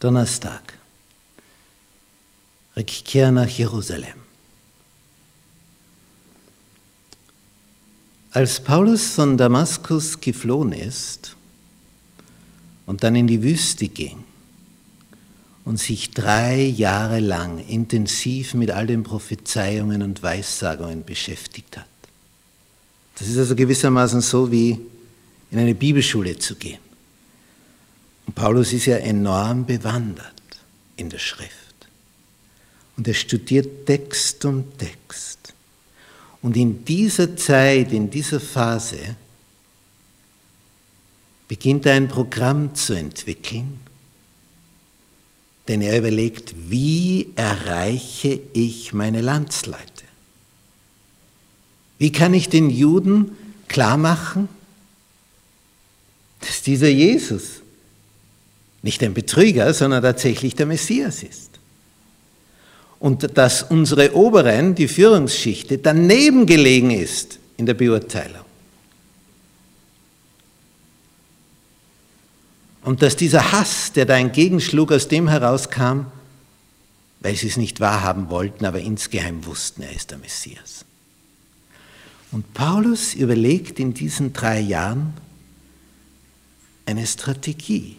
Donnerstag. Rückkehr nach Jerusalem. Als Paulus von Damaskus geflohen ist und dann in die Wüste ging und sich drei Jahre lang intensiv mit all den Prophezeiungen und Weissagungen beschäftigt hat. Das ist also gewissermaßen so wie in eine Bibelschule zu gehen. Paulus ist ja enorm bewandert in der Schrift. Und er studiert Text um Text. Und in dieser Zeit, in dieser Phase, beginnt er ein Programm zu entwickeln, denn er überlegt, wie erreiche ich meine Landsleute? Wie kann ich den Juden klar machen, dass dieser Jesus nicht ein Betrüger, sondern tatsächlich der Messias ist. Und dass unsere Oberen, die Führungsschichte, daneben gelegen ist in der Beurteilung. Und dass dieser Hass, der da entgegenschlug, aus dem herauskam, weil sie es nicht wahrhaben wollten, aber insgeheim wussten, er ist der Messias. Und Paulus überlegt in diesen drei Jahren eine Strategie.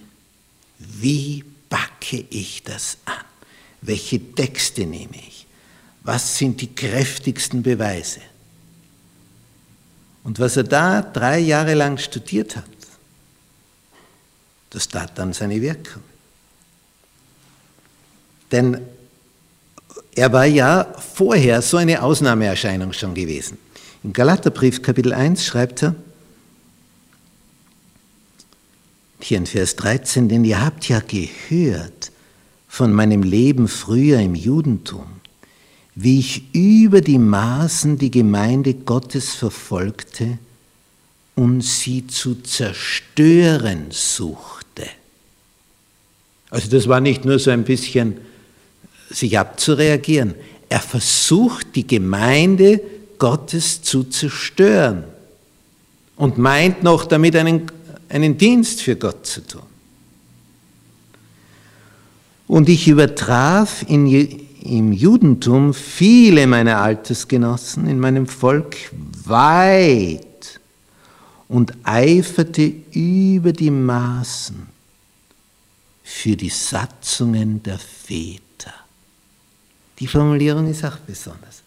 Wie packe ich das an? Welche Texte nehme ich? Was sind die kräftigsten Beweise? Und was er da drei Jahre lang studiert hat, das tat dann seine Wirkung. Denn er war ja vorher so eine Ausnahmeerscheinung schon gewesen. Im Galaterbrief Kapitel 1 schreibt er, hier in Vers 13, denn ihr habt ja gehört von meinem Leben früher im Judentum, wie ich über die Maßen die Gemeinde Gottes verfolgte und sie zu zerstören suchte. Also das war nicht nur so ein bisschen sich abzureagieren. Er versucht die Gemeinde Gottes zu zerstören und meint noch damit einen einen Dienst für Gott zu tun. Und ich übertraf in, im Judentum viele meiner Altersgenossen in meinem Volk weit und eiferte über die Maßen für die Satzungen der Väter. Die Formulierung ist auch besonders.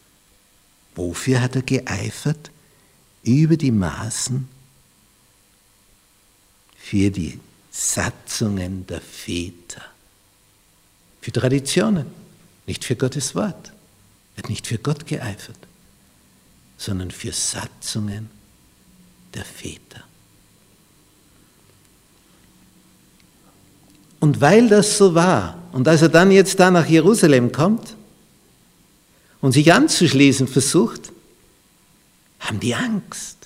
Wofür hat er geeifert? Über die Maßen für die Satzungen der Väter, für Traditionen, nicht für Gottes Wort. Er hat nicht für Gott geeifert, sondern für Satzungen der Väter. Und weil das so war, und als er dann jetzt da nach Jerusalem kommt und sich anzuschließen versucht, haben die Angst.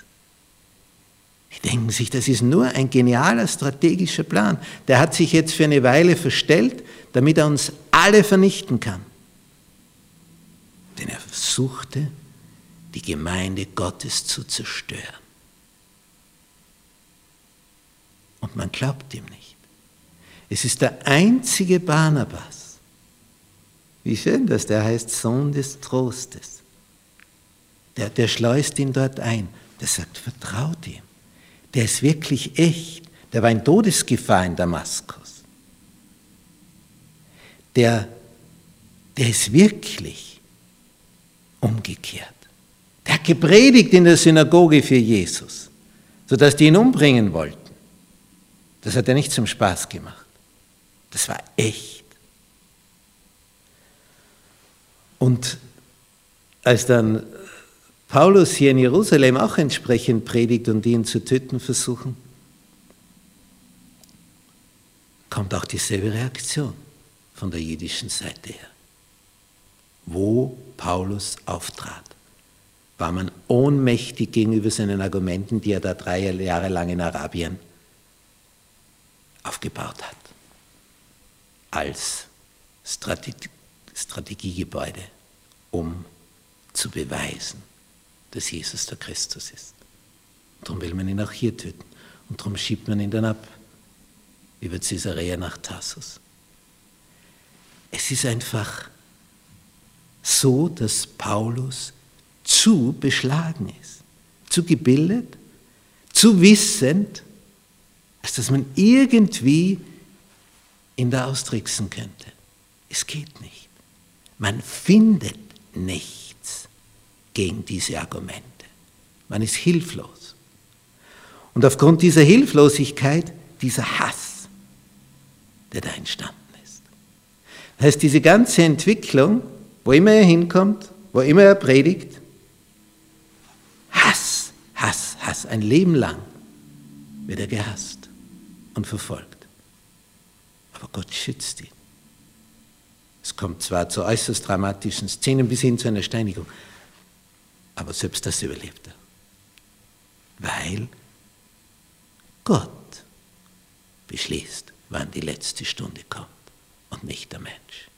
Denken sich, das ist nur ein genialer strategischer Plan. Der hat sich jetzt für eine Weile verstellt, damit er uns alle vernichten kann. Denn er versuchte, die Gemeinde Gottes zu zerstören. Und man glaubt ihm nicht. Es ist der einzige Barnabas. Wie schön, dass der heißt Sohn des Trostes. Der, der schleust ihn dort ein. Der sagt, vertraut ihm der ist wirklich echt. Der war in Todesgefahr in Damaskus. Der, der ist wirklich umgekehrt. Der hat gepredigt in der Synagoge für Jesus, sodass die ihn umbringen wollten. Das hat er nicht zum Spaß gemacht. Das war echt. Und als dann Paulus hier in Jerusalem auch entsprechend predigt und ihn zu töten versuchen, kommt auch dieselbe Reaktion von der jüdischen Seite her. Wo Paulus auftrat, war man ohnmächtig gegenüber seinen Argumenten, die er da drei Jahre lang in Arabien aufgebaut hat, als Strategiegebäude, um zu beweisen, dass Jesus der Christus ist. Darum will man ihn auch hier töten. Und darum schiebt man ihn dann ab über Caesarea nach Tarsus. Es ist einfach so, dass Paulus zu beschlagen ist, zu gebildet, zu wissend, als dass man irgendwie ihn da austricksen könnte. Es geht nicht. Man findet nichts gegen diese Argumente. Man ist hilflos. Und aufgrund dieser Hilflosigkeit, dieser Hass, der da entstanden ist. Das heißt, diese ganze Entwicklung, wo immer er hinkommt, wo immer er predigt, Hass, Hass, Hass, ein Leben lang wird er gehasst und verfolgt. Aber Gott schützt ihn. Es kommt zwar zu äußerst dramatischen Szenen bis hin zu einer Steinigung, aber selbst das überlebt er. Weil Gott beschließt, wann die letzte Stunde kommt und nicht der Mensch.